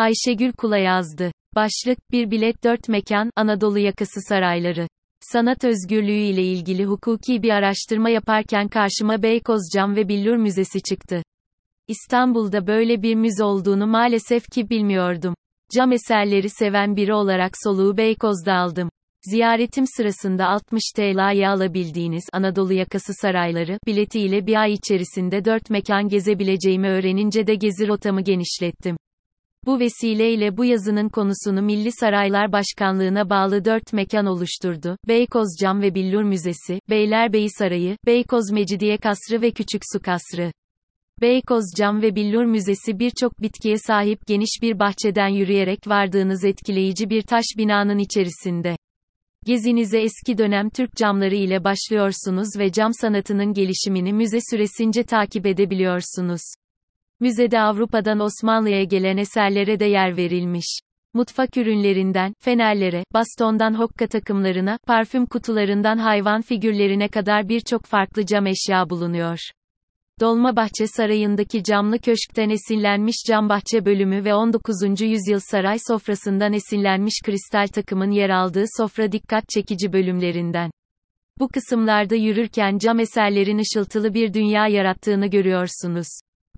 Ayşegül Kula yazdı. Başlık, bir bilet dört mekan, Anadolu yakası sarayları. Sanat özgürlüğü ile ilgili hukuki bir araştırma yaparken karşıma Beykoz Cam ve Billur Müzesi çıktı. İstanbul'da böyle bir müze olduğunu maalesef ki bilmiyordum. Cam eserleri seven biri olarak soluğu Beykoz'da aldım. Ziyaretim sırasında 60 TL'ye alabildiğiniz Anadolu yakası sarayları biletiyle bir ay içerisinde 4 mekan gezebileceğimi öğrenince de gezi rotamı genişlettim. Bu vesileyle bu yazının konusunu Milli Saraylar Başkanlığına bağlı 4 mekan oluşturdu. Beykoz Cam ve Billur Müzesi, Beylerbeyi Sarayı, Beykoz Mecidiye Kasrı ve Küçük Su Kasrı. Beykoz Cam ve Billur Müzesi birçok bitkiye sahip geniş bir bahçeden yürüyerek vardığınız etkileyici bir taş binanın içerisinde. Gezinize eski dönem Türk camları ile başlıyorsunuz ve cam sanatının gelişimini müze süresince takip edebiliyorsunuz. Müzede Avrupa'dan Osmanlı'ya gelen eserlere de yer verilmiş. Mutfak ürünlerinden, fenerlere, bastondan hokka takımlarına, parfüm kutularından hayvan figürlerine kadar birçok farklı cam eşya bulunuyor. Dolmabahçe Sarayı'ndaki camlı köşkten esinlenmiş cam bahçe bölümü ve 19. yüzyıl saray sofrasından esinlenmiş kristal takımın yer aldığı sofra dikkat çekici bölümlerinden. Bu kısımlarda yürürken cam eserlerin ışıltılı bir dünya yarattığını görüyorsunuz.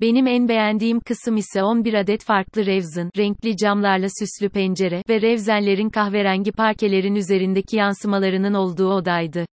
Benim en beğendiğim kısım ise 11 adet farklı revzin, renkli camlarla süslü pencere ve revzenlerin kahverengi parkelerin üzerindeki yansımalarının olduğu odaydı.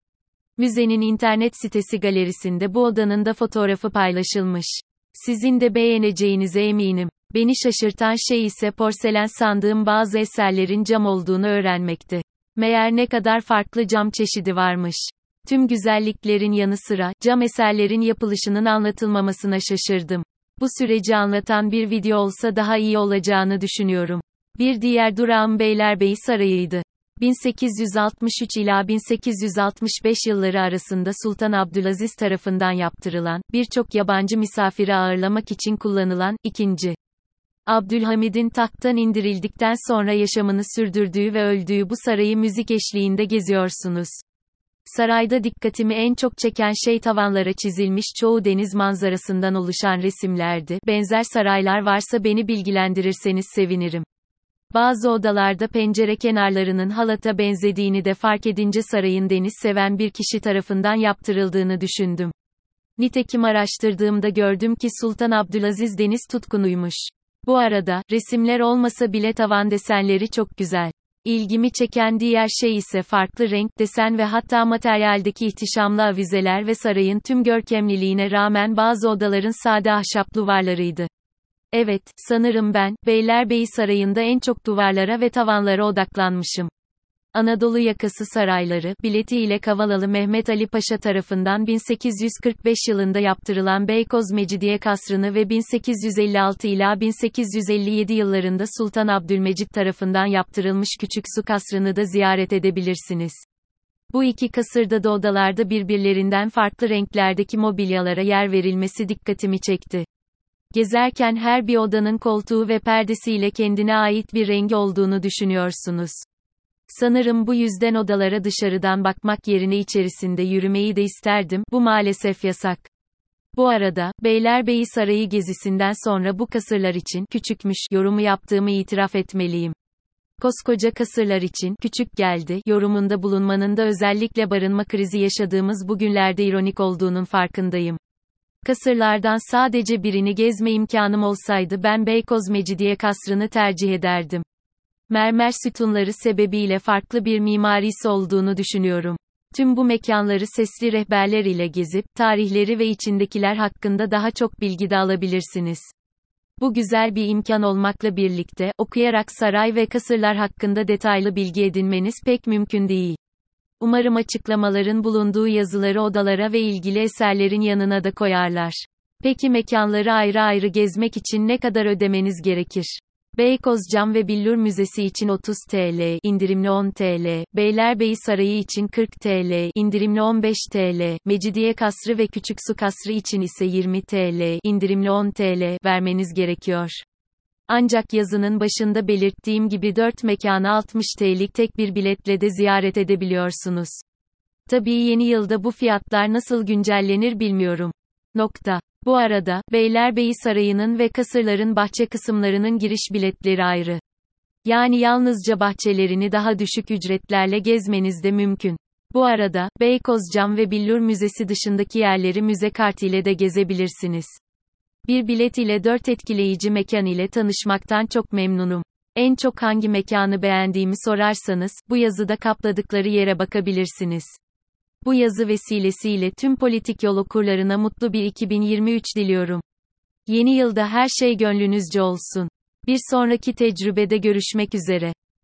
Müzenin internet sitesi galerisinde bu odanın da fotoğrafı paylaşılmış. Sizin de beğeneceğinize eminim. Beni şaşırtan şey ise porselen sandığım bazı eserlerin cam olduğunu öğrenmekti. Meğer ne kadar farklı cam çeşidi varmış. Tüm güzelliklerin yanı sıra, cam eserlerin yapılışının anlatılmamasına şaşırdım. Bu süreci anlatan bir video olsa daha iyi olacağını düşünüyorum. Bir diğer durağım Beylerbeyi Sarayı'ydı. 1863 ila 1865 yılları arasında Sultan Abdülaziz tarafından yaptırılan, birçok yabancı misafiri ağırlamak için kullanılan, ikinci. Abdülhamid'in tahttan indirildikten sonra yaşamını sürdürdüğü ve öldüğü bu sarayı müzik eşliğinde geziyorsunuz. Sarayda dikkatimi en çok çeken şey tavanlara çizilmiş çoğu deniz manzarasından oluşan resimlerdi. Benzer saraylar varsa beni bilgilendirirseniz sevinirim. Bazı odalarda pencere kenarlarının halata benzediğini de fark edince sarayın deniz seven bir kişi tarafından yaptırıldığını düşündüm. Nitekim araştırdığımda gördüm ki Sultan Abdülaziz deniz tutkunuymuş. Bu arada, resimler olmasa bile tavan desenleri çok güzel. İlgimi çeken diğer şey ise farklı renk, desen ve hatta materyaldeki ihtişamlı avizeler ve sarayın tüm görkemliliğine rağmen bazı odaların sade ahşap duvarlarıydı. Evet, sanırım ben, Beylerbeyi Sarayı'nda en çok duvarlara ve tavanlara odaklanmışım. Anadolu yakası sarayları, biletiyle Kavalalı Mehmet Ali Paşa tarafından 1845 yılında yaptırılan Beykoz Mecidiye Kasrı'nı ve 1856 ila 1857 yıllarında Sultan Abdülmecit tarafından yaptırılmış Küçük Su Kasrı'nı da ziyaret edebilirsiniz. Bu iki kasırda da odalarda birbirlerinden farklı renklerdeki mobilyalara yer verilmesi dikkatimi çekti. Gezerken her bir odanın koltuğu ve perdesiyle kendine ait bir rengi olduğunu düşünüyorsunuz. Sanırım bu yüzden odalara dışarıdan bakmak yerine içerisinde yürümeyi de isterdim, bu maalesef yasak. Bu arada, Beylerbeyi Sarayı gezisinden sonra bu kasırlar için küçükmüş yorumu yaptığımı itiraf etmeliyim. Koskoca kasırlar için küçük geldi yorumunda bulunmanın da özellikle barınma krizi yaşadığımız bugünlerde ironik olduğunun farkındayım. Kasırlardan sadece birini gezme imkanım olsaydı ben Beykoz Mecidiye Kasrı'nı tercih ederdim. Mermer sütunları sebebiyle farklı bir mimarisi olduğunu düşünüyorum. Tüm bu mekanları sesli rehberler ile gezip, tarihleri ve içindekiler hakkında daha çok bilgi de alabilirsiniz. Bu güzel bir imkan olmakla birlikte, okuyarak saray ve kasırlar hakkında detaylı bilgi edinmeniz pek mümkün değil. Umarım açıklamaların bulunduğu yazıları odalara ve ilgili eserlerin yanına da koyarlar. Peki mekanları ayrı ayrı gezmek için ne kadar ödemeniz gerekir? Beykoz Cam ve Billur Müzesi için 30 TL, indirimli 10 TL, Beylerbeyi Sarayı için 40 TL, indirimli 15 TL, Mecidiye Kasrı ve Küçük Su Kasrı için ise 20 TL, indirimli 10 TL vermeniz gerekiyor. Ancak yazının başında belirttiğim gibi 4 mekanı 60 TL'lik tek bir biletle de ziyaret edebiliyorsunuz. Tabii yeni yılda bu fiyatlar nasıl güncellenir bilmiyorum. Nokta. Bu arada, Beylerbeyi Sarayı'nın ve kasırların bahçe kısımlarının giriş biletleri ayrı. Yani yalnızca bahçelerini daha düşük ücretlerle gezmeniz de mümkün. Bu arada, Beykoz Cam ve Billur Müzesi dışındaki yerleri müze kart ile de gezebilirsiniz. Bir bilet ile dört etkileyici mekan ile tanışmaktan çok memnunum. En çok hangi mekanı beğendiğimi sorarsanız, bu yazıda kapladıkları yere bakabilirsiniz. Bu yazı vesilesiyle tüm politik yol okurlarına mutlu bir 2023 diliyorum. Yeni yılda her şey gönlünüzce olsun. Bir sonraki tecrübede görüşmek üzere.